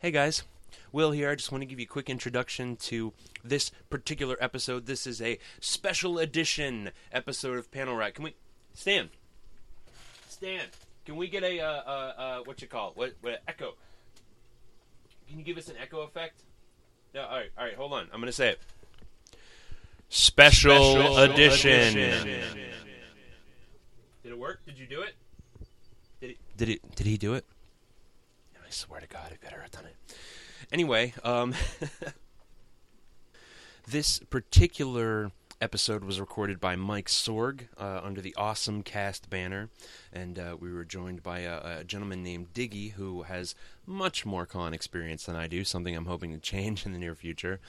Hey guys, Will here. I just want to give you a quick introduction to this particular episode. This is a special edition episode of Panel Riot. Can we, Stan? Stan, can we get a uh, uh, uh, what you call what, what echo? Can you give us an echo effect? No. All right. All right. Hold on. I'm gonna say it. Special, special edition. edition. Did it work? Did you do it? Did he? Did he? Did he do it? I swear to God, I better have done it. Anyway, um, this particular episode was recorded by Mike Sorg uh, under the Awesome Cast banner, and uh, we were joined by a, a, gentleman named Diggy who has much more con experience than I do. Something I'm hoping to change in the near future.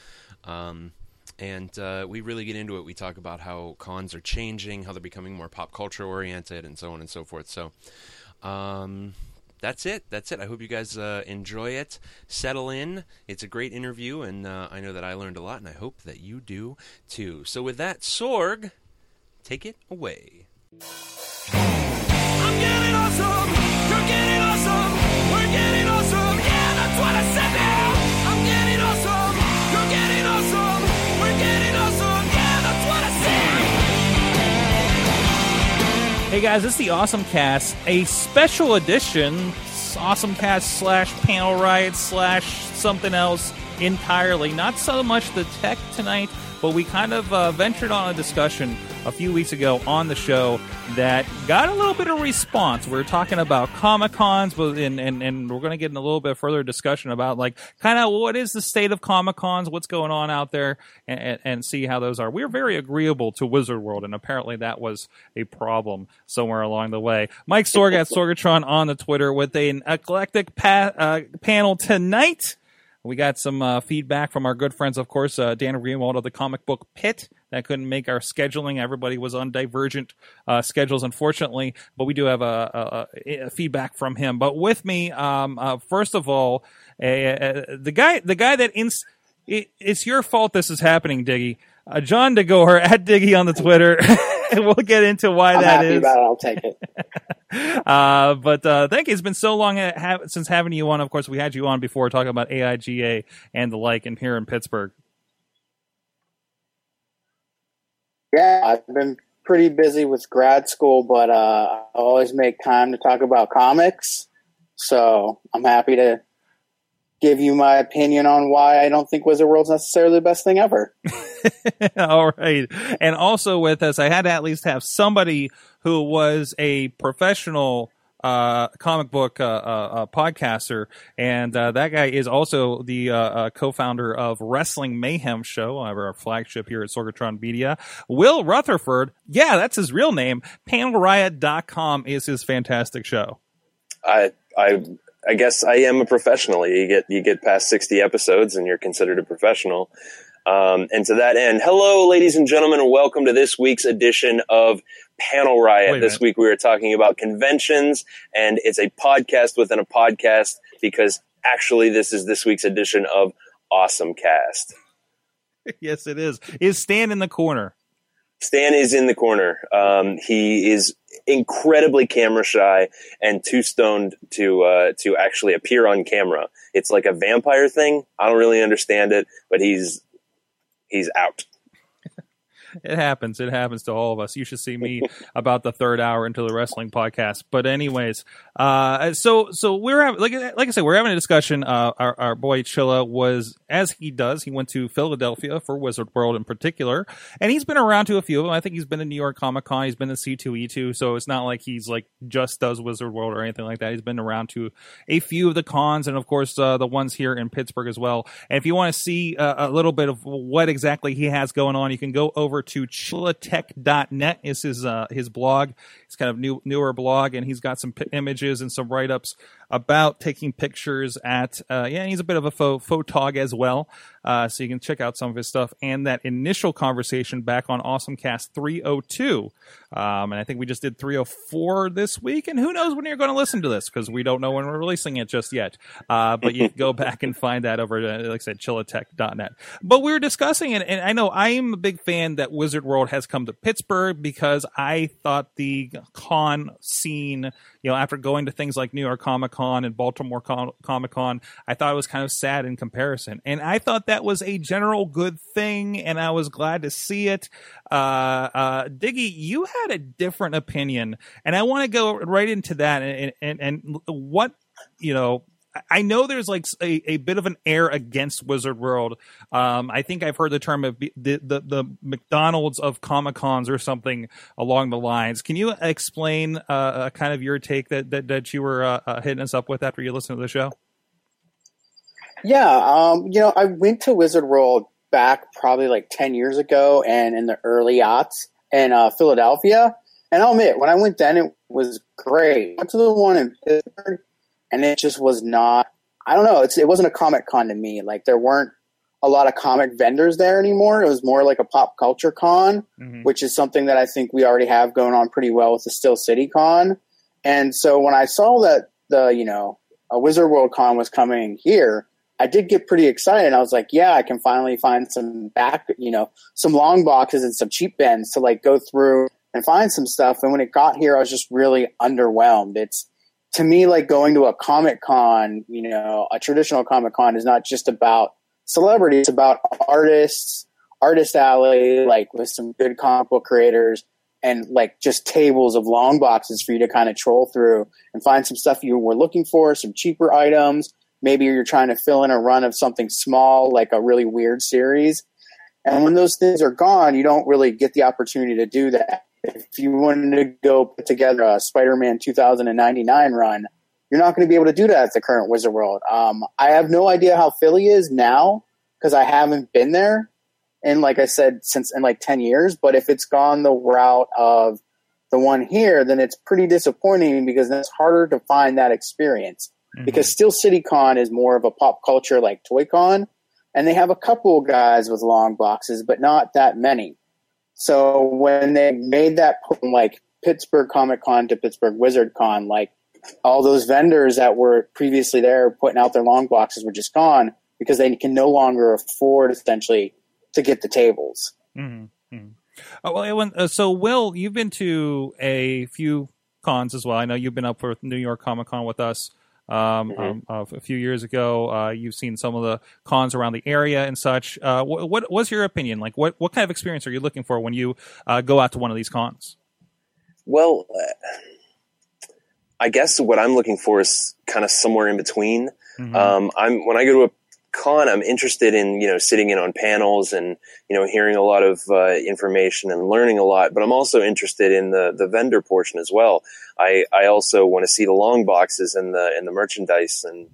Um, and uh, we really get into it. We talk about how cons are changing, how they're becoming more pop culture oriented, and so on and so forth. So, um, that's it. That's it. I hope you guys uh, enjoy it. Settle in. It's a great interview, and uh, I know that I learned a lot, and I hope that you do too. So, with that, Sorg, take it away. I'm getting awesome. You're getting awesome. We're getting Hey guys, this is the Awesome Cast, a special edition Awesome Cast slash Panel Riot slash something else entirely. Not so much the tech tonight, but we kind of uh, ventured on a discussion a few weeks ago on the show that got a little bit of response. We are talking about Comic Cons, and, and, and we're going to get in a little bit further discussion about like kind of what is the state of Comic Cons, what's going on out there, and, and see how those are. We are very agreeable to Wizard World, and apparently that was a problem somewhere along the way. Mike Sorg at Sorgatron on the Twitter with an eclectic pa- uh, panel tonight. We got some uh, feedback from our good friends, of course, uh, Dan Greenwald of the Comic Book Pit. That couldn't make our scheduling. Everybody was on divergent uh, schedules, unfortunately. But we do have a, a, a feedback from him. But with me, um, uh, first of all, the guy, the guy that ins- it, it's your fault this is happening, Diggy. Uh, John DeGore at Diggy on the Twitter. we'll get into why I'm that is. About it. I'll take it. uh, but uh, thank you. It's been so long ha- since having you on. Of course, we had you on before talking about AIGA and the like, and here in Pittsburgh. Yeah, I've been pretty busy with grad school, but uh, I always make time to talk about comics. So I'm happy to give you my opinion on why I don't think Wizard World's necessarily the best thing ever. All right. And also with us, I had to at least have somebody who was a professional uh, comic book uh, uh, uh podcaster, and uh, that guy is also the uh, co-founder of Wrestling Mayhem Show, our flagship here at Sorgatron Media. Will Rutherford, yeah, that's his real name. PanelRiot.com is his fantastic show. I I I guess I am a professional. You get you get past sixty episodes, and you're considered a professional. Um, and to that end, hello, ladies and gentlemen, and welcome to this week's edition of Panel Riot. This week we are talking about conventions, and it's a podcast within a podcast because actually this is this week's edition of Awesome Cast. yes, it is. Is Stan in the corner? Stan is in the corner. Um, he is incredibly camera shy and too stoned to uh, to actually appear on camera. It's like a vampire thing. I don't really understand it, but he's he's out it happens. It happens to all of us. You should see me about the third hour into the wrestling podcast. But anyways, uh, so so we're having, like like I said, we're having a discussion. Uh, our our boy Chilla was as he does. He went to Philadelphia for Wizard World in particular, and he's been around to a few of them. I think he's been to New York Comic Con. He's been to C two E two. So it's not like he's like just does Wizard World or anything like that. He's been around to a few of the cons, and of course uh, the ones here in Pittsburgh as well. And if you want to see uh, a little bit of what exactly he has going on, you can go over to chillatech.net is his uh, his blog. It's kind of new newer blog, and he's got some p- images and some write ups about taking pictures at. Uh, yeah, he's a bit of a pho- photog as well, uh, so you can check out some of his stuff and that initial conversation back on AwesomeCast 302. Um, and I think we just did 304 this week, and who knows when you're going to listen to this because we don't know when we're releasing it just yet. Uh, but you can go back and find that over, at, like I said, chillatech.net. But we were discussing it, and I know I'm a big fan that Wizard World has come to Pittsburgh because I thought the con scene you know, after going to things like New York Comic Con and Baltimore Com- Comic Con, I thought it was kind of sad in comparison. And I thought that was a general good thing, and I was glad to see it. Uh, uh, Diggy, you had a different opinion, and I want to go right into that and, and, and what, you know, I know there's like a, a bit of an air against Wizard World. Um, I think I've heard the term of the, the, the McDonald's of Comic Cons or something along the lines. Can you explain uh, uh, kind of your take that that, that you were uh, uh, hitting us up with after you listened to the show? Yeah, um, you know, I went to Wizard World back probably like ten years ago, and in the early aughts in uh, Philadelphia. And I'll admit, when I went then, it was great. I went to the one in Pittsburgh and it just was not. I don't know. It's it wasn't a comic con to me. Like there weren't a lot of comic vendors there anymore. It was more like a pop culture con, mm-hmm. which is something that I think we already have going on pretty well with the Steel City Con. And so when I saw that the you know a Wizard World Con was coming here, I did get pretty excited. I was like, yeah, I can finally find some back, you know, some long boxes and some cheap bins to like go through and find some stuff. And when it got here, I was just really underwhelmed. It's to me, like going to a comic con, you know, a traditional comic con is not just about celebrities, it's about artists, artist alley, like with some good comic book creators and like just tables of long boxes for you to kind of troll through and find some stuff you were looking for, some cheaper items. Maybe you're trying to fill in a run of something small, like a really weird series. And when those things are gone, you don't really get the opportunity to do that if you wanted to go put together a Spider-Man 2099 run, you're not going to be able to do that at the current Wizard World. Um, I have no idea how Philly is now because I haven't been there in, like I said, since in like 10 years. But if it's gone the route of the one here, then it's pretty disappointing because then it's harder to find that experience. Mm-hmm. Because Steel City Con is more of a pop culture like Toy Con, and they have a couple guys with long boxes, but not that many. So when they made that like Pittsburgh Comic Con to Pittsburgh Wizard Con, like all those vendors that were previously there putting out their long boxes were just gone because they can no longer afford essentially to get the tables. Mm-hmm. mm-hmm. Oh, well, uh, so Will, you've been to a few cons as well. I know you've been up for New York Comic Con with us um, mm-hmm. um, uh, a few years ago. Uh, you've seen some of the cons around the area and such. Uh, what, what was your opinion? Like, what what kind of experience are you looking for when you uh, go out to one of these cons? Well, I guess what I'm looking for is kind of somewhere in between. Mm-hmm. Um, I'm when I go to a con, I'm interested in you know sitting in on panels and you know hearing a lot of uh, information and learning a lot. But I'm also interested in the the vendor portion as well. I I also want to see the long boxes and the and the merchandise and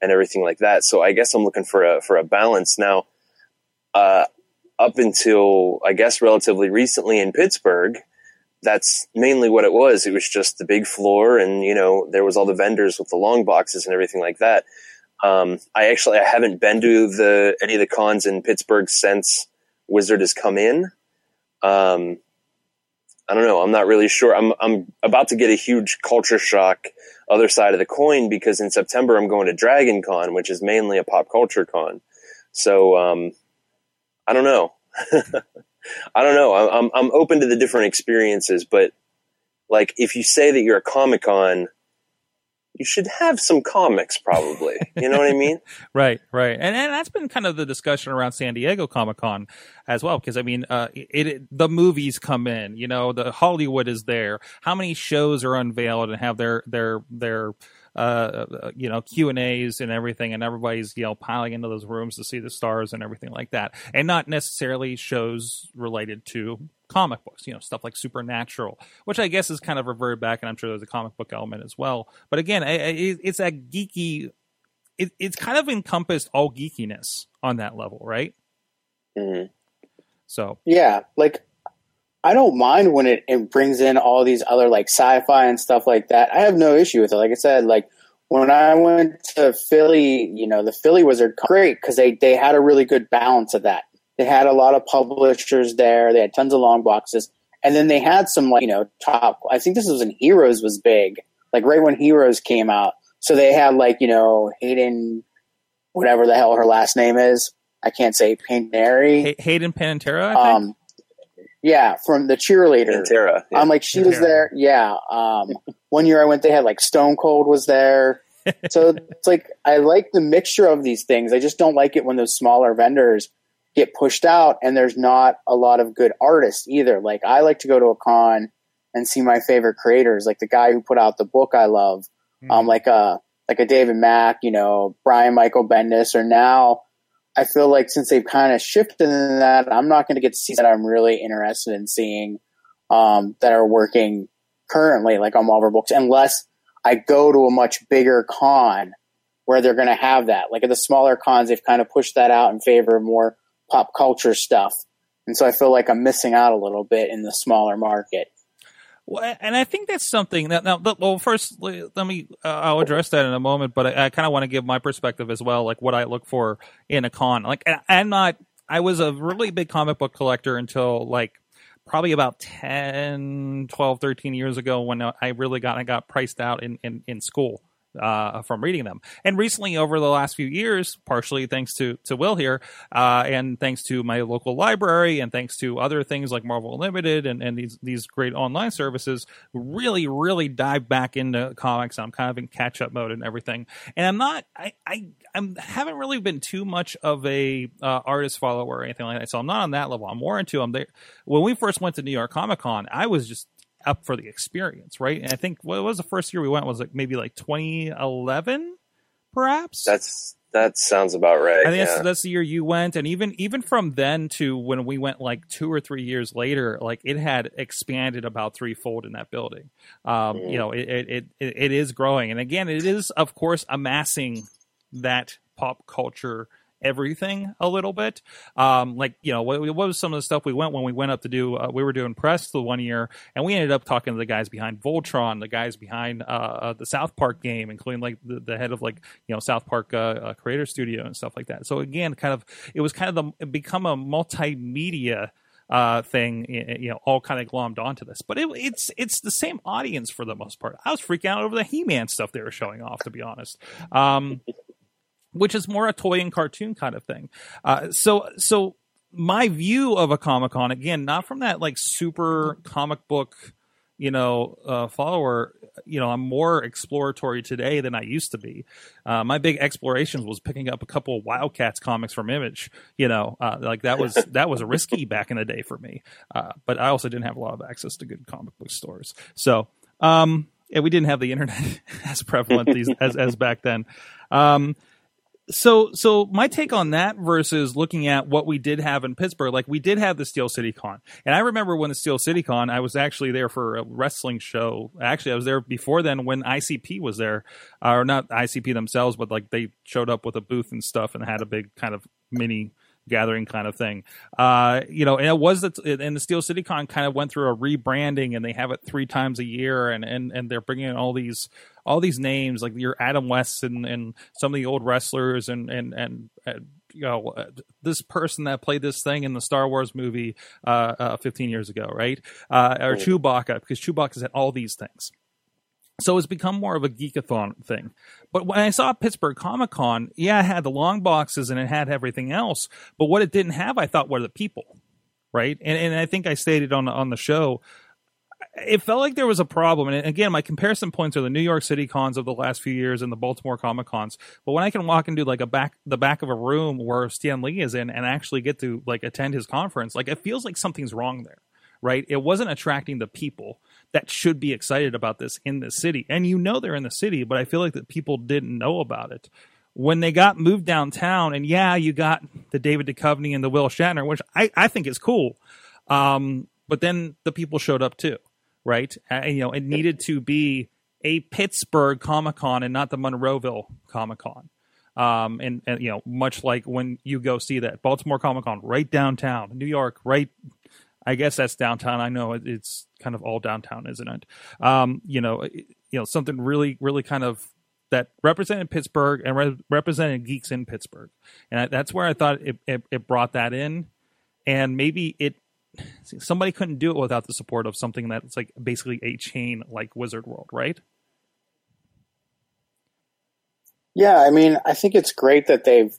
and everything like that. So I guess I'm looking for a for a balance now. Uh, up until I guess relatively recently in Pittsburgh, that's mainly what it was. It was just the big floor, and you know there was all the vendors with the long boxes and everything like that. Um, I actually I haven't been to the any of the cons in Pittsburgh since Wizard has come in. Um, I don't know. I'm not really sure. I'm I'm about to get a huge culture shock other side of the coin because in September I'm going to Dragon Con, which is mainly a pop culture con. So um, I don't know. I don't know. I'm I'm open to the different experiences, but like if you say that you're a Comic Con you should have some comics probably. You know what i mean? Right right. And, and that's been kind of the discussion around san diego comic-con as well because i mean uh, it, it, the movies come in you know the hollywood is there. How many shows are unveiled and have their their their uh, uh, you know Q and A's and everything, and everybody's you know piling into those rooms to see the stars and everything like that, and not necessarily shows related to comic books, you know, stuff like Supernatural, which I guess is kind of reverted back, and I'm sure there's a comic book element as well. But again, it's a geeky. It, it's kind of encompassed all geekiness on that level, right? Mm-hmm. So yeah, like I don't mind when it, it brings in all these other like sci-fi and stuff like that. I have no issue with it. Like I said, like when I went to Philly, you know, the Philly Wizard, great because they they had a really good balance of that. They had a lot of publishers there. They had tons of long boxes. And then they had some like, you know, top I think this was when Heroes was big. Like right when Heroes came out. So they had like, you know, Hayden whatever the hell her last name is. I can't say Panettiere. Hayden Panettiere, Um Yeah, from the cheerleader. And Tara. Yeah. I'm like, she was there. Yeah. Um, one year I went, they had like Stone Cold was there. so it's like I like the mixture of these things. I just don't like it when those smaller vendors get pushed out and there's not a lot of good artists either. Like I like to go to a con and see my favorite creators, like the guy who put out the book I love, um, like a like a David Mack, you know, Brian Michael Bendis, or now I feel like since they've kind of shifted in that, I'm not going to get to see that I'm really interested in seeing um, that are working currently, like on Marvel books, unless I go to a much bigger con where they're going to have that. Like at the smaller cons, they've kind of pushed that out in favor of more pop culture stuff. And so I feel like I'm missing out a little bit in the smaller market. Well, and I think that's something that now. Well, first, let me. Uh, I'll address that in a moment, but I, I kind of want to give my perspective as well, like what I look for in a con. Like, I'm not. I was a really big comic book collector until like probably about 10, 12, 13 years ago when I really got I got priced out in in, in school uh, from reading them. And recently, over the last few years, partially thanks to to Will here, uh, and thanks to my local library, and thanks to other things like Marvel Unlimited and, and these these great online services, really really dive back into comics. I'm kind of in catch up mode and everything. And I'm not I I I'm, haven't really been too much of a uh, artist follower or anything like that. So I'm not on that level. I'm more into them. They, when we first went to New York Comic Con, I was just up for the experience, right? And I think what was the first year we went was like maybe like 2011, perhaps. That's that sounds about right. I think yeah. that's, that's the year you went, and even even from then to when we went like two or three years later, like it had expanded about threefold in that building. Um, Mhm. You know, it, it it it is growing, and again, it is of course amassing that pop culture everything a little bit. Um, like you know, what, what was some of the stuff we went when we went up to do? Uh, we were doing press the one year, and we ended up talking to the guys behind Voltron, the guys behind uh, uh, the South Park game, including like the, the head of like you know South Park uh, uh, Creator Studio and stuff like that. So again, kind of it was kind of the become a multimedia uh, thing, you know, all kind of glommed onto this. But it, it's it's the same audience for the most part. I was freaking out over the He-Man stuff they were showing off, to be honest. Um, which is more a toy and cartoon kind of thing. Uh, so so my view of a Comic Con again, not from that like super comic book, you know, uh, follower. You know, I'm more exploratory today than I used to be. Uh, my big explorations was picking up a couple of Wildcats comics from Image. You know, uh, like that was that was risky back in the day for me. Uh, but I also didn't have a lot of access to good comic book stores. So, um, yeah, we didn't have the internet as prevalent these as as back then. Um, so so my take on that versus looking at what we did have in Pittsburgh, like we did have the Steel City Con, and I remember when the Steel City Con, I was actually there for a wrestling show. Actually, I was there before then when ICP was there, uh, or not ICP themselves, but like they showed up with a booth and stuff and had a big kind of mini gathering kind of thing. Uh, you know, and it was that, and the Steel City Con kind of went through a rebranding, and they have it three times a year, and and and they're bringing in all these all these names like your Adam West and and some of the old wrestlers, and and and. Uh, you know, uh, this person that played this thing in the Star Wars movie uh, uh, 15 years ago, right? Uh, or Mhm. Chewbacca, because Chewbacca's at all these things. So it's become more of a geekathon thing. But when I saw Pittsburgh Comic Con, yeah, it had the long boxes and it had everything else. But what it didn't have, I thought, were the people, right? And and I think I stated on on the show, it felt like there was a problem. And again, my comparison points are the New York City cons of the last few years and the Baltimore Comic Cons. But when I can walk into like a back the back of a room where Stan Lee is in and actually get to like attend his conference, like it feels like something's wrong there, right? It wasn't attracting the people that should be excited about this in the city. And you know they're in the city, but I feel like that people didn't know about it. When they got moved downtown, and yeah, you got the David Duchovny and the Will Shatner, which I, I think is cool. Um, but then the people showed up too, right? And, you know, it needed to be a Pittsburgh Comic Con and not the Monroeville Comic Con. Um, and, and, you know, much like when you go see that Baltimore Comic Con right downtown, New York, right I guess that's downtown. I know it's kind of all downtown, isn't it? Um, you know, you know something really, really kind of that represented Pittsburgh and re- represented geeks in Pittsburgh, and I, that's where I thought it, it, it brought that in, and maybe it somebody couldn't do it without the support of something that's like basically a chain like Wizard World, right? Yeah, I mean, I think it's great that they've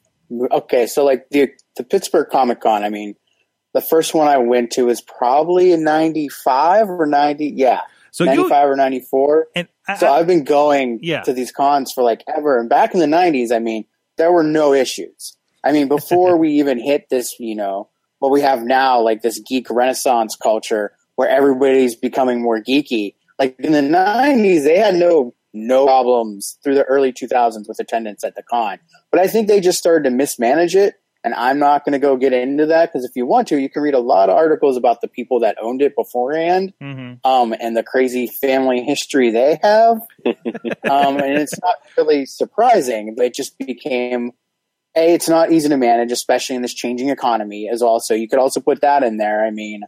okay. So like the the Pittsburgh Comic Con, I mean, the first one I went to was probably in '95 or '90. Yeah, So '95 you or '94. and I, So I've been going Yeah. to these cons for like ever. And back in the '90s, I mean, there were no issues. I mean, before we even hit this, you know, what we have now, like this geek renaissance culture where everybody's becoming more geeky. Like in the '90s, they had no no problems through the early 2000s with attendance at the con. But I think they just started to mismanage it. And I'm not going to go get into that because if you want to, you can read a lot of articles about the people that owned it beforehand Mhm. um, and the crazy family history they have. um, and it's not really surprising. but It just became a. It's not easy to manage, especially in this changing economy. As also, you could also put that in there. I mean,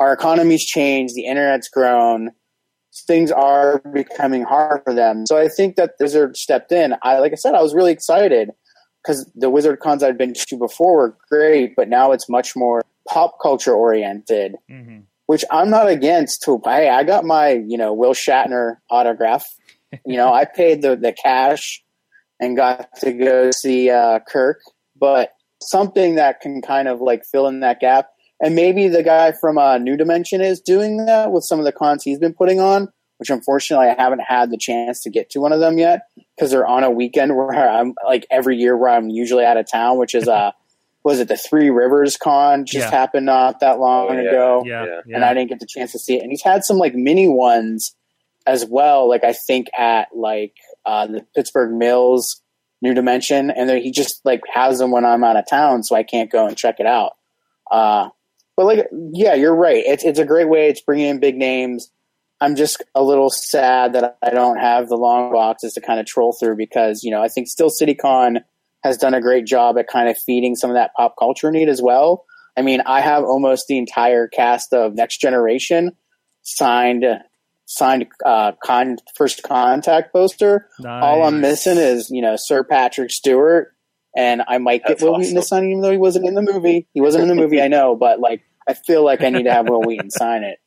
our economy's changed. The internet's grown. Things are becoming hard for them. So I think that Wizard stepped in. I like I said, I was really excited because the Wizard cons I'd been to before were great, but now it's much more pop culture oriented Mhm. which I'm not against. To hey, I got my you know Will Shatner autograph. You know, I paid the the cash and got to go see uh, Kirk, but something that can kind of like fill in that gap. And maybe the guy from uh, New Dimension is doing that with some of the cons he's been putting on, which unfortunately I haven't had the chance to get to one of them yet because they're on a weekend where I'm like every year where I'm usually out of town, which is uh was it the Three Rivers Con just Yeah. happened not that long Oh, yeah. ago Yeah, Yeah. yeah. and I didn't get the chance to see it. And he's had some like mini ones as well. Like I think at like uh, the Pittsburgh Mills New Dimension, and then he just like has them when I'm out of town, so I can't go and check it out. Uh, but like, yeah, you're right. It's it's a great way. It's bringing in big names. I'm just a little sad that I don't have the long boxes to kind of troll through because you know I think Steel City Con has done a great job at kind of feeding some of that pop culture need as well. I mean, I have almost the entire cast of Next Generation signed signed uh, con first contact poster. All I'm missing is you know Sir Patrick Stewart, and I might get That's Wil Wheaton to sign it, even though he wasn't in the movie. He wasn't in the movie, I know, but like I feel like I need to have Wil Wheaton sign it.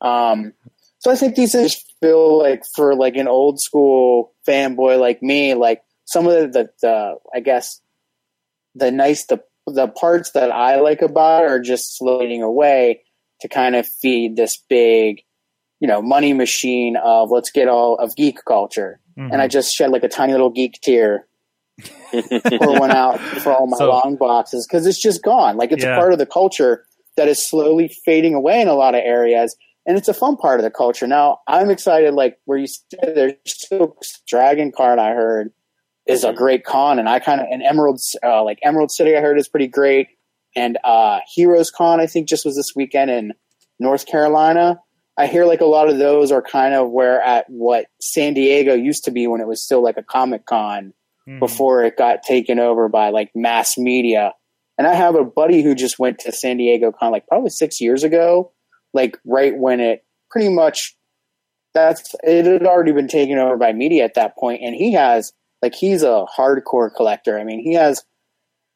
Um, so I think these things feel like for like an old school fanboy like me, like some of the, the, the I guess the nice the the parts that I like about it are just sliding away to kind of feed this big, you know, money machine of let's get all of geek culture. Mhm. And I just shed like a tiny little geek tear, pour one out for all my So- long boxes because it's just gone. Like it's Yeah. a part of the culture that is slowly fading away in a lot of areas. And it's a fun part of the culture. Now I'm excited, like where you said there's still Dragon Con I heard is a great con, and I kind of and Emerald uh, like Emerald City I heard is pretty great, and uh, Heroes Con I think just was this weekend in North Carolina. I hear like a lot of those are kind of where at what San Diego used to be when it was still like a Comic Con Mhm. before it got taken over by like mass media. And I have a buddy who just went to San Diego Con like probably six years ago, like right when it pretty much that's it had already been taken over by media at that point, and he has like he's a hardcore collector. I mean, he has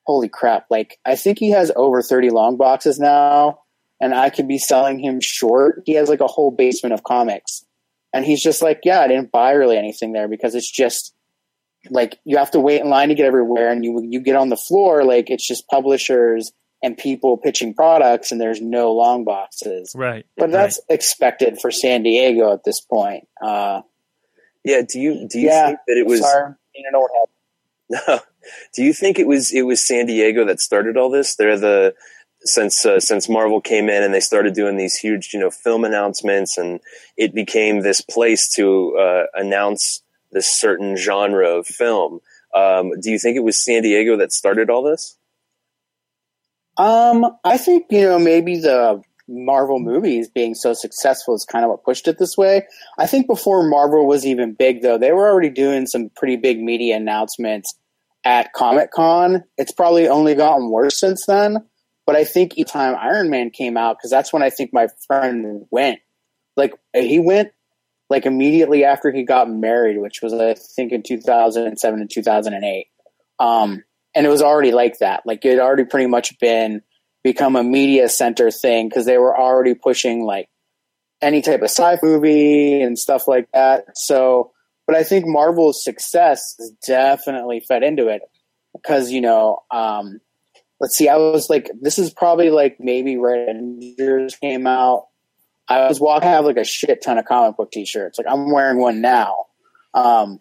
holy crap, like I think he has over thirty long boxes now, and I could be selling him short. He has like a whole basement of comics, and he's just like, yeah, I didn't buy really anything there because it's just like you have to wait in line to get everywhere, and you you get on the floor like it's just publishers and people pitching products, and there's no long boxes. right. But that's expected for San Diego at this point. Uh, yeah. Do you do you Yeah. think that it was? sorry, being an old head. do you think it was it was San Diego that started all this? They're the since uh, since Marvel came in and they started doing these huge you know film announcements and it became this place to uh, announce this certain genre of film. Um, do you think it was San Diego that started all this? Um, I think you know maybe the Marvel movies being so successful is kind of what pushed it this way. I think before Marvel was even big, though, they were already doing some pretty big media announcements at Comic Con. It's probably only gotten worse since then. But I think each time Iron Man came out, because that's when I think my friend went. Like he went like immediately after he got married, which was I think in 2007 and 2008. Um, and it was already like that. Like it had already pretty much been become a media center thing because they were already pushing like any type of sci fi movie and stuff like that. So, but I think Marvel's success has definitely fed into it because you know um, let's see, I was like, this is probably like maybe right Avengers came out. I was walking, I have like a shit ton of comic book t-shirts. Like I'm wearing one now. Um,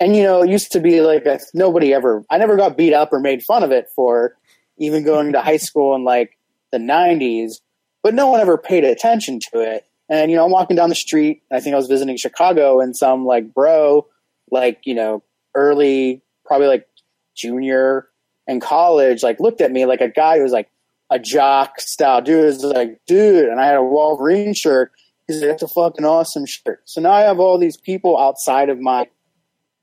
and you know, it used to be like a, nobody ever, I never got beat up or made fun of it for even going to high school in like the nineties, but no one ever paid attention to it. And, you know, I'm walking down the street. I think I was visiting Chicago and some like bro, like, you know, early, probably like junior in college, like looked at me like a guy who was like a jock style dude. Was like, dude, and I had a Wolverine shirt. He's like, that's a fucking awesome shirt. So now I have all these people outside of my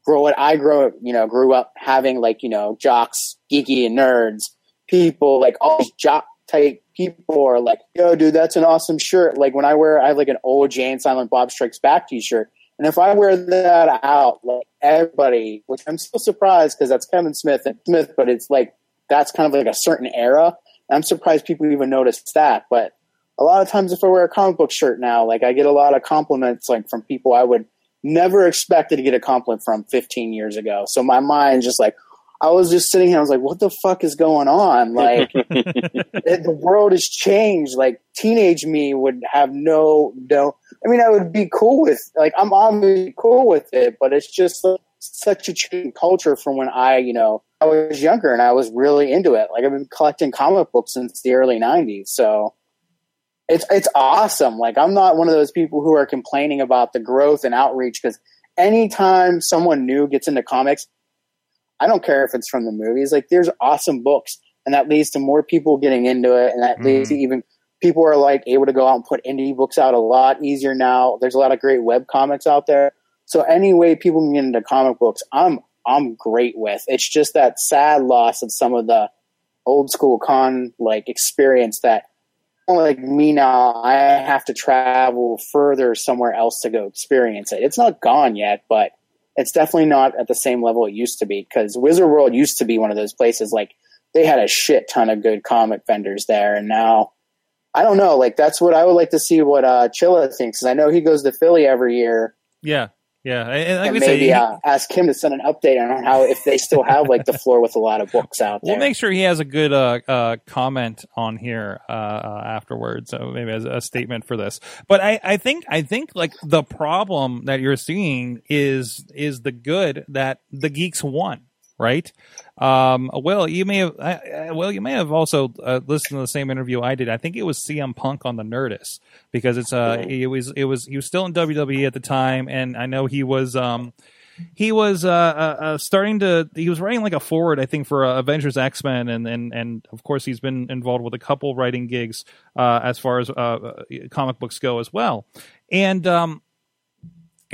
grow what I grow, you know, grew up having like, you know, jocks, geeky and nerds, people like all jock type people are like, yo, dude, that's an awesome shirt. Like when I wear, I have like an old Jay and Silent Bob Strikes Back t-shirt. And if I wear that out, like everybody, which I'm still surprised because that's Kevin Smith and Smith, but it's like that's kind of like a certain era. I'm surprised people even notice that. But a lot of times, if I wear a comic book shirt now, like I get a lot of compliments, like from people I would never expected to get a compliment from 15 years ago. So my mind just like, I was just sitting here. I was like, "What the fuck is going on?" Like, it, the world has changed. Like, teenage me would have no, no. I mean, I would be cool with, like, I'm obviously cool with it, but it's just like, such a change culture from when I, you know, I was younger and I was really into it. Like, I've been collecting comic books since the early '90s, so it's it's awesome. Like, I'm not one of those people who are complaining about the growth and outreach because anytime someone new gets into comics I don't care if it's from the movies. Like there's awesome books, and that leads to more people getting into it, and that mm. leads to even people are like able to go out and put indie books out a lot easier now. There's a lot of great web comics out there. So any way people can get into comic books, I'm I'm great with. It's just that sad loss of some of the old school con like experience that like me now, I have to travel further somewhere else to go experience it. It's not gone yet, but it's definitely not at the same level it used to be because Wizard World used to be one of those places like they had a shit ton of good comic vendors there, and now I don't know. Like that's what I would like to see what uh, Chilla thinks. Cause I know he goes to Philly every year. Yeah, yeah, and, like and maybe say, uh, ask him to send an update on how if they still have like the floor with a lot of books out there. We'll make sure he has a good uh, uh, comment on here uh, uh, afterwards, so maybe as a statement for this. But I, I think I think like the problem that you're seeing is is the good that the geeks won right? Um, well, you may have, uh, well, you may have also uh, listened to the same interview I did. I think it was CM Punk on the Nerdist because it's uh, mm-hmm. it was it was he was still in WWE at the time, and I know he was um he was uh, uh, uh, starting to he was writing like a forward i think for uh, avengers x-men and, and and of course he's been involved with a couple writing gigs uh, as far as uh, comic books go as well and um,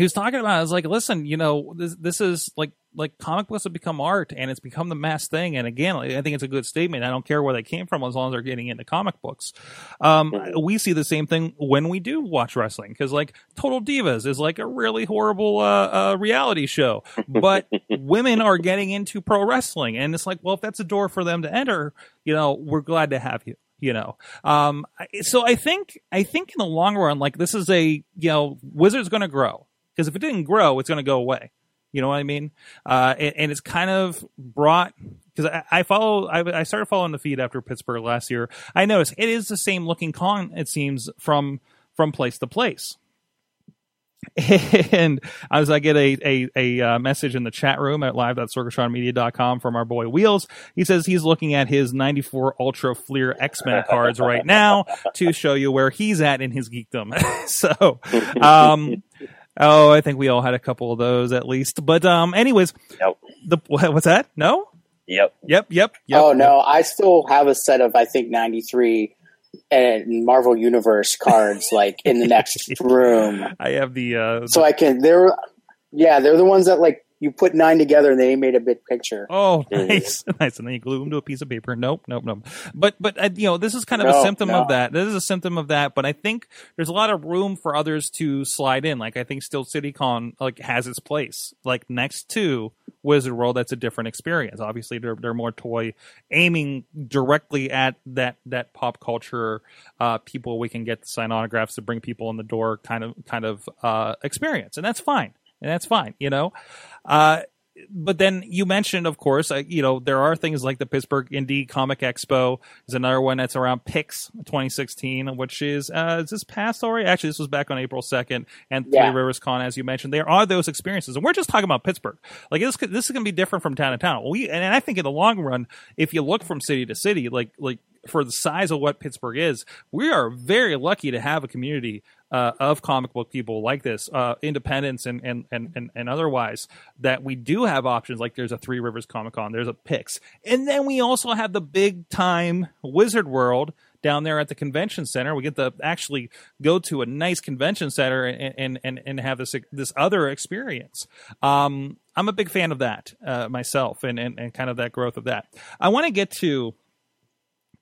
he was talking about it. I was like, listen, you know, this this is like like comic books have become art and it's become the mass thing. And again, I think it's a good statement. I don't care where they came from as long as they're getting into comic books. Um, we see the same thing when we do watch wrestling because like Total Divas is like a really horrible uh, uh, reality show, but women are getting into pro wrestling, and it's like, well, if that's a door for them to enter, you know, we're glad to have you you know um so i think i think in the long run like this is a you know wizard's going to grow because if it didn't grow it's going to go away you know what I mean? Uh, and, and, it's kind of brought because I, I, follow. I, I, started following the feed after Pittsburgh last year. I noticed it is the same looking con. It seems from from place to place. and as I get a, a, a uh, message in the chat room at live.sorgatronmedia.com from our boy Wheels, he says he's looking at his 94 Ultra Fleer X-Men cards right now to show you where he's at in his geekdom. so, um, Oh, I think we all had a couple of those at least. But um, anyways, yep. the what's that? No. Yep. Yep. Yep. Yep. Oh no, I still have a set of I think ninety three and Marvel Universe cards like in the next room. I have the uh so I can they're yeah they're the ones that like you put nine together and they made a big picture. Oh, nice, nice. And then you glue them to a piece of paper. Nope, nope, nope. But but uh, you know this is kind of no, a symptom no. of that. This is a symptom of that. But I think there's a lot of room for others to slide in. Like I think Steel City Con like has its place. Like next to Wizard World, that's a different experience. Obviously, they're they're more toy, aiming directly at that that pop culture uh, people we can get to sign autographs to bring people in the door kind of kind of uh, experience, and that's fine and that's fine, you know. Uh, but then you mentioned, of course, uh, you know, there are things like the Pittsburgh Indie Comic Expo is another one that's around PIX 2016, which is, uh, is this past already? Actually, this was back on April 2nd and Yeah. Three Rivers Con, as you mentioned. There are those experiences. And we're just talking about Pittsburgh. Like this, could- this is going to be different from town to town. We, and I think in the long run, if you look from city to city, like, like, for the size of what Pittsburgh is, we are very lucky to have a community uh, of comic book people like this, uh, independents and, and, and, and, otherwise, that we do have options. Like there's a Three Rivers Comic Con, there's a Pix. And then we also have the big time Wizard World down there at the convention center. We get to actually go to a nice convention center and, and, and, and have this, this other experience. Um, I'm a big fan of that uh, myself and, and, and kind of that growth of that. I want to get to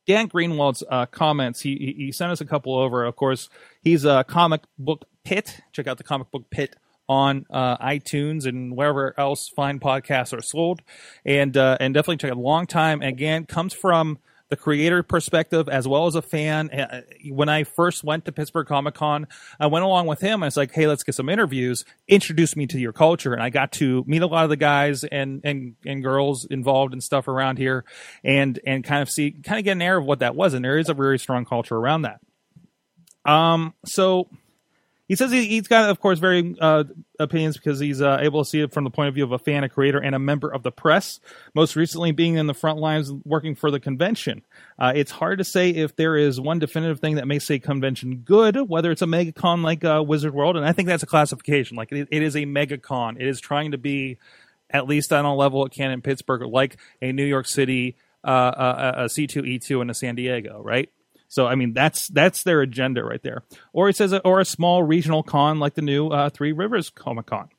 Dan Greenwald's uh, comments. He, he sent us a couple over. Of course, he's a comic book pit. Check out the comic book pit on uh, iTunes and wherever else fine podcasts are sold, and uh, and definitely check out. Long time again comes from the creator perspective as well as a fan. Uh, When I first went to Pittsburgh Comic Con, I went along with him. I was like, "Hey, let's get some interviews. Introduce me to your culture." And I got to meet a lot of the guys and and and girls involved and stuff around here, and and kind of see, kind of get an air of what that was. And there is a very strong culture around that. Um, so he says he, he's got, of course, very uh, opinions because he's uh, able to see it from the point of view of a fan, a creator, and a member of the press. Most recently, being in the front lines working for the convention. Uh, it's hard to say if there is one definitive thing that makes a convention good, whether it's a megacon like uh, Wizard World, and I think that's a classification. Like it, it is a megacon. It is trying to be at least on a level it can in Pittsburgh, like a New York City, uh, uh, a C2E2, and a San Diego, right? So I mean that's that's their agenda right there. Or he says, or a small regional con like the new uh, Three Rivers Comic Con.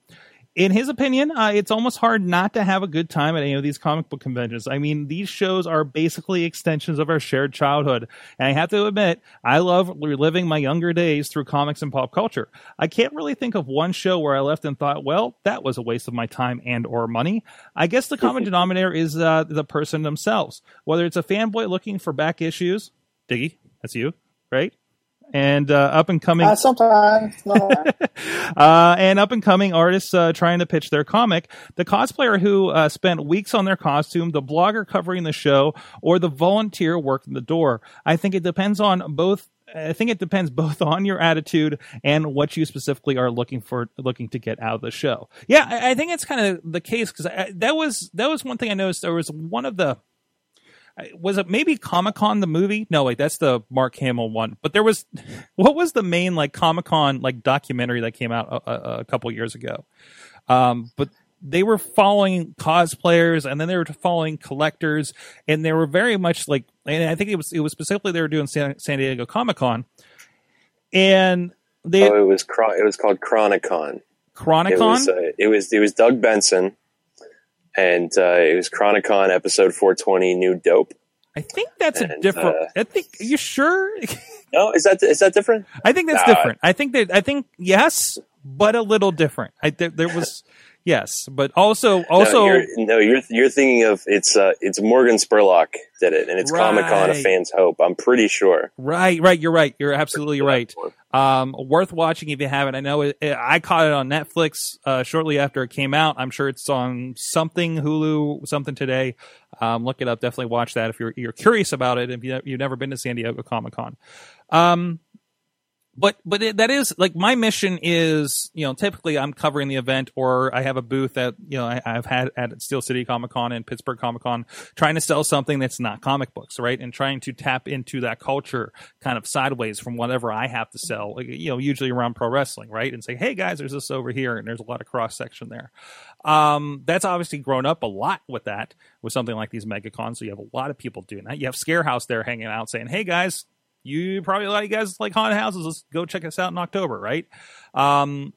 In his opinion, uh, it's almost hard not to have a good time at any of these comic book conventions. I mean, these shows are basically extensions of our shared childhood. And I have to admit, I love reliving my younger days through comics and pop culture. I can't really think of one show where I left and thought, well, that was a waste of my time and or money. I guess the common denominator is uh, the person themselves. Whether it's a fanboy looking for back issues, Diggy, that's you, right? And uh, up and coming Uh, sometimes. Uh, and up and coming artists uh, trying to pitch their comic, the cosplayer who uh, spent weeks on their costume, the blogger covering the show, or the volunteer working the door. I think it depends on both. I think it depends both on your attitude and what you specifically are looking for, looking to get out of the show. Yeah, I, I think it's kind of the case because that was that was one thing I noticed. There was one of the was it maybe Comic Con the movie? No, wait, that's the Mark Hamill one. But there was what was the main like Comic Con like documentary that came out a, a, a couple years ago? Um, but they were following cosplayers and then they were following collectors and they were very much like and I think it was it was specifically they were doing San, San Diego Comic Con and they oh, it was it was called Chronicon. It Chronicon was uh, it was it was Doug Benson, and uh, it was Chronicon episode 420, New Dope. I think that's a different uh, I think Are you sure No, is that is that different? I think that's Nah. different. I think that I think yes, but a little different. I there, there was yes, but also also no, you're, no, you're you're thinking of it's uh, it's Morgan Spurlock did it, and it's Comic Con: A Fan's Hope. I'm pretty sure. right, right. You're right. You're absolutely right. Um, worth watching if you haven't. I know it, it- I caught it on Netflix uh, shortly after it came out. I'm sure it's on something Hulu, something today. Um, look it up. Definitely watch that if you're you're curious about it. If you, you've never been to San Diego Comic Con. Um, but but it, that is like my mission is you know typically I'm covering the event or I have a booth that you know I, I've had at Steel City Comic Con and Pittsburgh Comic Con trying to sell something that's not comic books right? And trying to tap into that culture kind of sideways from whatever I have to sell like, you know usually around pro wrestling right? And say hey guys there's this over here and there's a lot of cross section there. Um, that's obviously grown up a lot with that with something like these mega cons. So you have a lot of people doing that. You have Scarehouse there hanging out saying hey guys you probably a lot of you guys like haunted houses. Let's go check us out in October, right? Um,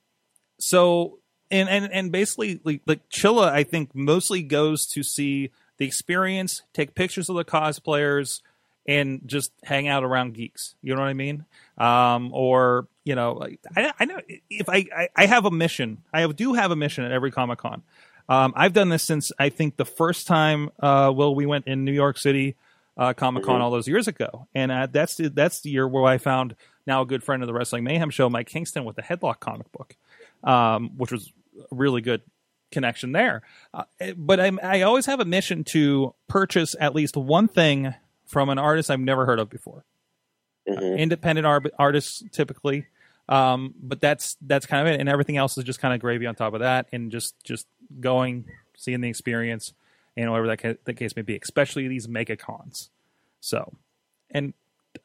so and and and basically, like, like Chilla, I think mostly goes to see the experience, take pictures of the cosplayers, and just hang out around geeks. You know what I mean? Um, or you know, I, I know if I, I I have a mission, I have, do have a mission at every Comic Con. Um, I've done this since I think the first time, uh, well, we went in New York City uh, Comic Con all those years ago, and uh, that's the, that's the year where I found now a good friend of the Wrestling Mayhem show, Mike Kingston, with the Headlock comic book, um, which was a really good connection there. Uh, but I'm, I always have a mission to purchase at least one thing from an artist I've never heard of before. Mhm. Independent ar- artists typically, um, but that's that's kind of it, and everything else is just kind of gravy on top of that, and just just going, seeing the experience, and whatever that ca- the case may be, especially these mega cons. So, and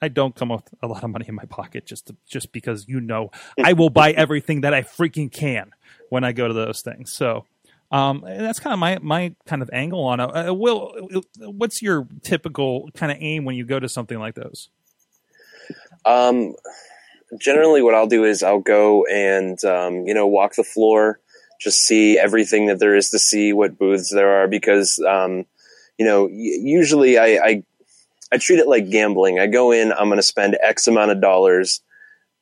I don't come with a lot of money in my pocket just to, just because you know I will buy everything that I freaking can when I go to those things. So. Um, and that's kind of my, my kind of angle on it. Uh, Will, what's your typical kind of aim when you go to something like those? Um, generally, what I'll do is I'll go and um, you know walk the floor, just see everything that there is to see, what booths there are, because um, you know usually I, I I treat it like gambling. I go in, I'm going to spend X amount of dollars,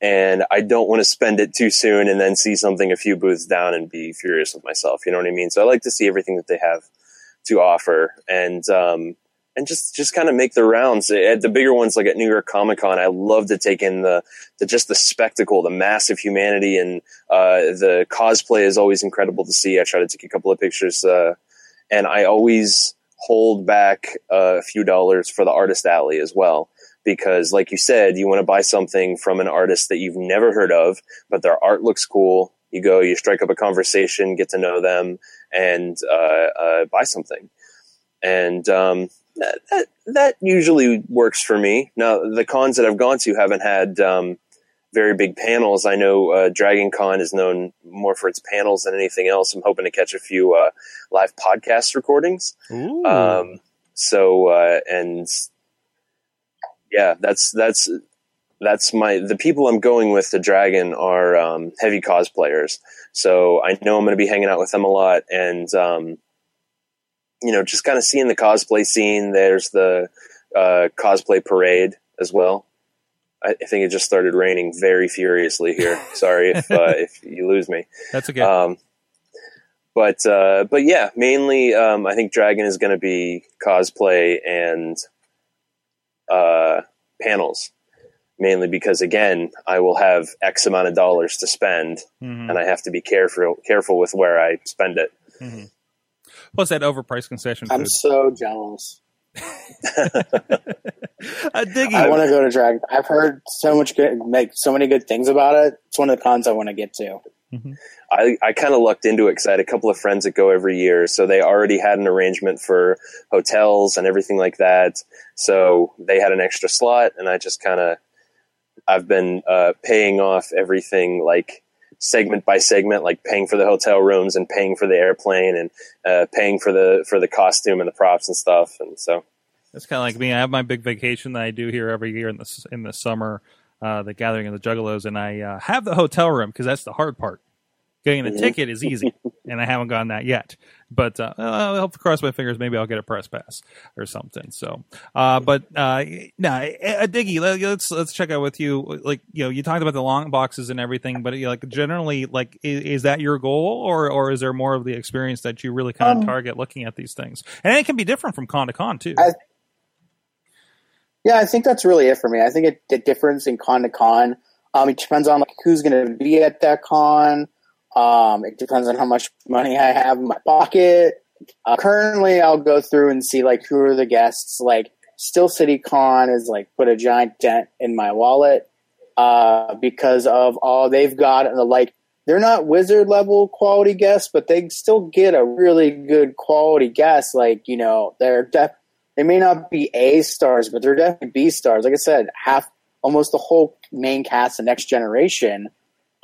and I don't want to spend it too soon and then see something a few booths down and be furious with myself. You know what I mean? So I like to see everything that they have to offer, and um, and just just kind of make the rounds at the bigger ones like at New York Comic Con. I love to take in the, the just the spectacle, the massive humanity, and uh, the cosplay is always incredible to see. I try to take a couple of pictures, uh, and I always hold back a few dollars for the artist alley as well. Because, like you said, you want to buy something from an artist that you've never heard of, but their art looks cool. You go, you strike up a conversation, get to know them, and uh, uh, buy something. And um, that, that that usually works for me. Now, the cons that I've gone to haven't had um, very big panels. I know uh, Dragon Con is known more for its panels than anything else. I'm hoping to catch a few uh, live podcast recordings. Um, so uh, and yeah, that's that's that's my the people I'm going with to Dragon are um, heavy cosplayers. So I know I'm going to be hanging out with them a lot, and um, you know, just kind of seeing the cosplay scene. There's the uh, cosplay parade as well. I, I think it just started raining very furiously here. Sorry if uh, if you lose me. That's okay. Um, but uh, but yeah, mainly um, I think Dragon is going to be cosplay and uh, panels, mainly because again I will have X amount of dollars to spend, Mhm. and I have to be careful careful with where I spend it. Mhm. Plus that overpriced concession I'm food. so jealous. uh, Diggy, I want to go to Dragon. I've heard so much good, like so many good things about it. It's one of the cons I want to get to. I, I kind of lucked into it because I had a couple of friends that go every year, so they already had an arrangement for hotels and everything like that. So they had an extra slot, and I just kind of I've been uh, paying off everything like segment by segment, like paying for the hotel rooms and paying for the airplane and uh, paying for the for the costume and the props and stuff. And so It's kind of like me. I have my big vacation that I do here every year in the in the summer, uh, the gathering of the Juggalos, and I uh, have the hotel room because that's the hard part. Getting the Mhm. ticket is easy, and I haven't gotten that yet. But uh, I'll to cross my fingers. Maybe I'll get a press pass or something. So, uh, but uh, no, uh, Diggy, let- let's let's check out with you. Like you know, you talked about the long boxes and everything, but like generally, like is, is that your goal, or or is there more of the experience that you really kind of Um, target looking at these things? And it can be different from con to con too. I- Yeah, I think that's really it for me. I think it, the difference in con to con, um, it depends on like who's going to be at that con. Um, it depends on how much money I have in my pocket. Uh, currently, I'll go through and see like who are the guests. Like Steel City Con is like put a giant dent in my wallet uh, because of all they've got and the like. They're not wizard level quality guests, but they still get a really good quality guest. Like you know, they're def- they may not be A stars, but they're definitely B stars. Like I said, half almost the whole main cast of Next Generation,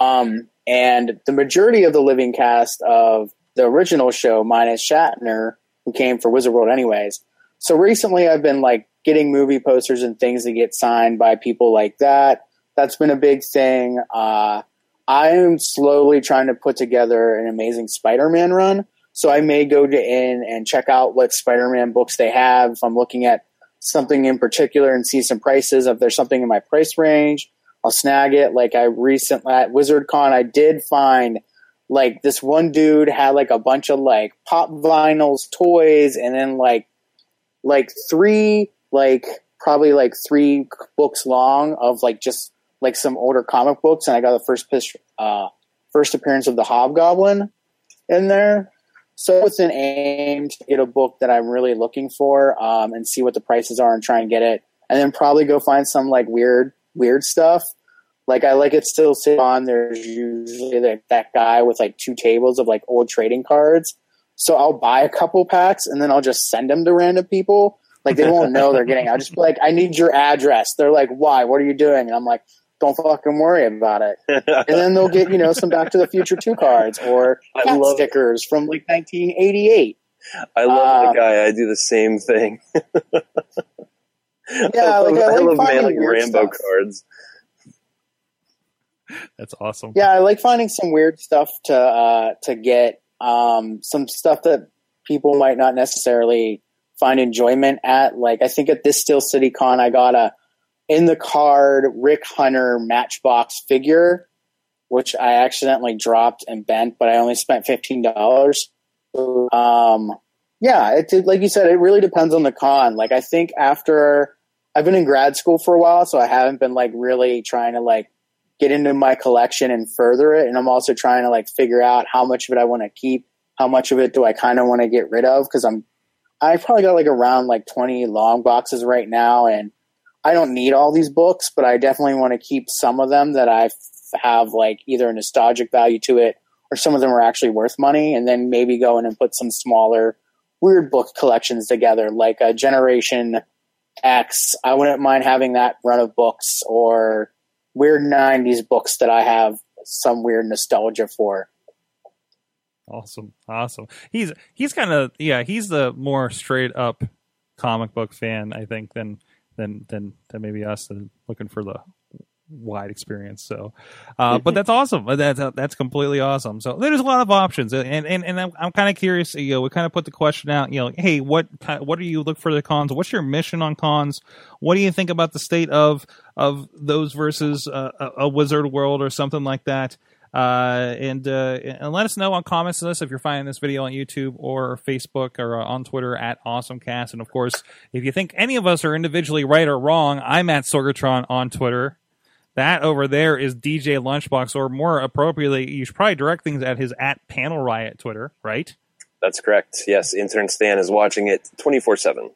um, and the majority of the living cast of the original show, minus Shatner, who came for Wizard World anyways. So recently, I've been like getting movie posters and things to get signed by people like that. That's been a big thing. Uh, I'm slowly trying to put together an amazing Spider-Man run. So I may go to in and check out what Spider-Man books they have. If I'm looking at something in particular and see some prices, if there's something in my price range, I'll snag it. Like I recently at WizardCon, I did find like this one dude had like a bunch of like pop vinyls, toys, and then like like three like probably like three books long of like just like some older comic books, and I got the first uh, first appearance of the Hobgoblin in there. so it's an aim to get a book that I'm really looking for um, and see what the prices are and try and get it, and then probably go find some like weird weird stuff. Like I like it Steel City Con. There's usually like that guy with like two tables of like old trading cards. So I'll buy a couple packs and then I'll just send them to random people. Like they won't know they're getting. I'll just be like, I need your address. They're like, why? What are you doing? And I'm like, don't fucking worry about it. and then they'll get you know some Back to the Future two cards or love- stickers from like 1988. I love Uh, the guy. I do the same thing. Yeah, like I, I like love finding mailing weird Rambo stuff. cards. That's awesome. Yeah, I like finding some weird stuff to uh, to get. Um, some stuff that people might not necessarily find enjoyment at. Like I think at this Steel City Con, I got a in the card Rick Hunter Matchbox figure, which I accidentally dropped and bent, but I only spent fifteen dollars. Um, yeah, it like you said, it really depends on the con. Like I think after I've been in grad school for a while, so I haven't been like really trying to like get into my collection and further it. And I'm also trying to like figure out how much of it I want to keep, how much of it do I kind of want to get rid of because I'm I probably got like around like 20 long boxes right now, and I don't need all these books, but I definitely want to keep some of them that I have like either a nostalgic value to it or some of them are actually worth money, and then maybe go in and put some smaller weird book collections together, like a Generation X. I wouldn't mind having that run of books or weird 90s books that I have some weird nostalgia for. Awesome, awesome. He's he's kind of yeah. He's the more straight up comic book fan, I think, than than than than maybe us looking for the wide experience. So, uh, but that's awesome. That's that's completely awesome. So there's a lot of options, and and and I'm, I'm kind of curious. You know, we kind of put the question out. You know, hey, what what do you look for the cons? What's your mission on cons? What do you think about the state of of those versus uh, a, a wizard world or something like that? Uh, and uh, and let us know on comments to this if you're finding this video on YouTube or Facebook or uh, on Twitter at AwesomeCast. And of course, if you think any of us are individually right or wrong, I'm at Sorgatron on Twitter. That over there is DJ Lunchbox, or more appropriately, you should probably direct things at his at Panel Riot Twitter, right? That's correct. Yes, intern Stan is watching it 24 7.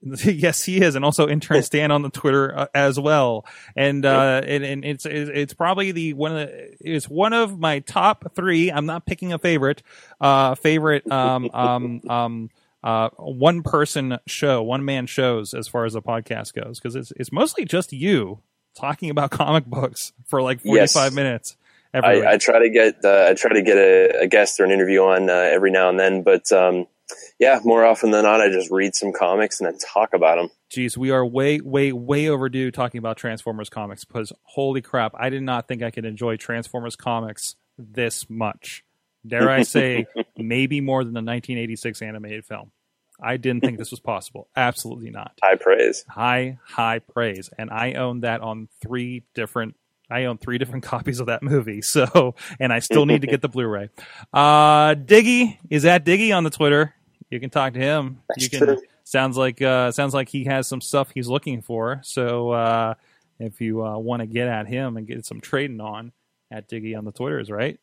yes, he is, and also intern Stan on the Twitter uh, as well. And uh, and, and it's it's probably the one of the, it's one of my top three. I'm not picking a favorite. Uh, favorite um um um uh one person show, one man shows as far as the podcast goes because it's it's mostly just you talking about comic books for like 45 Yes. minutes. I, I try to get uh, I try to get a, a guest or an interview on uh, every now and then, but um, yeah, more often than not, I just read some comics and then talk about them. Geez, we are way, way, way overdue talking about Transformers comics because holy crap, I did not think I could enjoy Transformers comics this much. Dare I say, maybe more than the 1986 animated film. I didn't think this was possible. Absolutely not. High praise. High, high praise. And I own that on three different. I own three different copies of that movie, so and I still need to get the Blu-ray. Uh, Diggy is at Diggy on the Twitter. You can talk to him. That's you can true. sounds like uh, sounds like he has some stuff he's looking for. So uh, if you uh, want to get at him and get some trading on, at Diggy on the Twitters, right?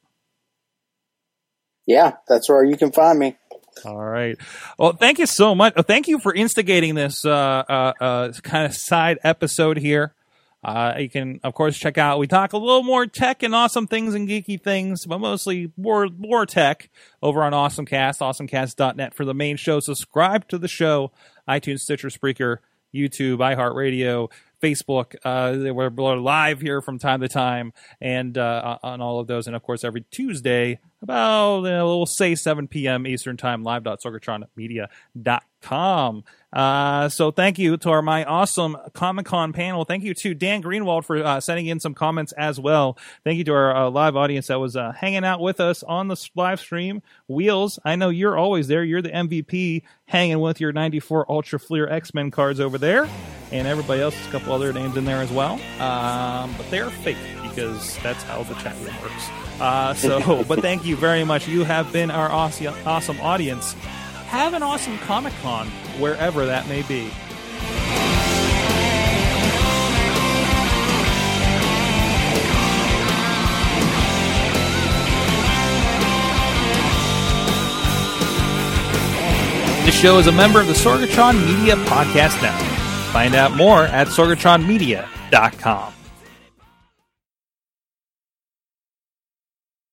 Yeah, that's where you can find me. All right. Well, thank you so much. Uh, Thank you for instigating this uh, uh, uh, kind of side episode here. Uh, you can, of course, check out. We talk a little more tech and awesome things and geeky things, but mostly more more tech over on AwesomeCast, AwesomeCast.net for the main show. Subscribe to the show, iTunes, Stitcher, Spreaker, YouTube, iHeartRadio, Facebook. Uh, we're live here from time to time, and uh, on all of those, and of course, every Tuesday about we'll say 7 p.m. Eastern Time, live.sorgatronmedia.com. Uh, so thank you to our my awesome Comic Con panel. Thank you to Dan Greenwald for uh, sending in some comments as well. Thank you to our uh, live audience that was uh, hanging out with us on the live stream. Wheels, I know you're always there. You're the MVP, hanging with your 94 Ultra Fleer X Men cards over there, and everybody else. A couple other names in there as well, um, but they're fake because that's how the chat room works. Uh, so, but thank you very much. You have been our awesome, awesome audience. Have an awesome Comic Con wherever that may be. This show is a member of the Sorgatron Media Podcast Network. Find out more at sorgatronmedia.com.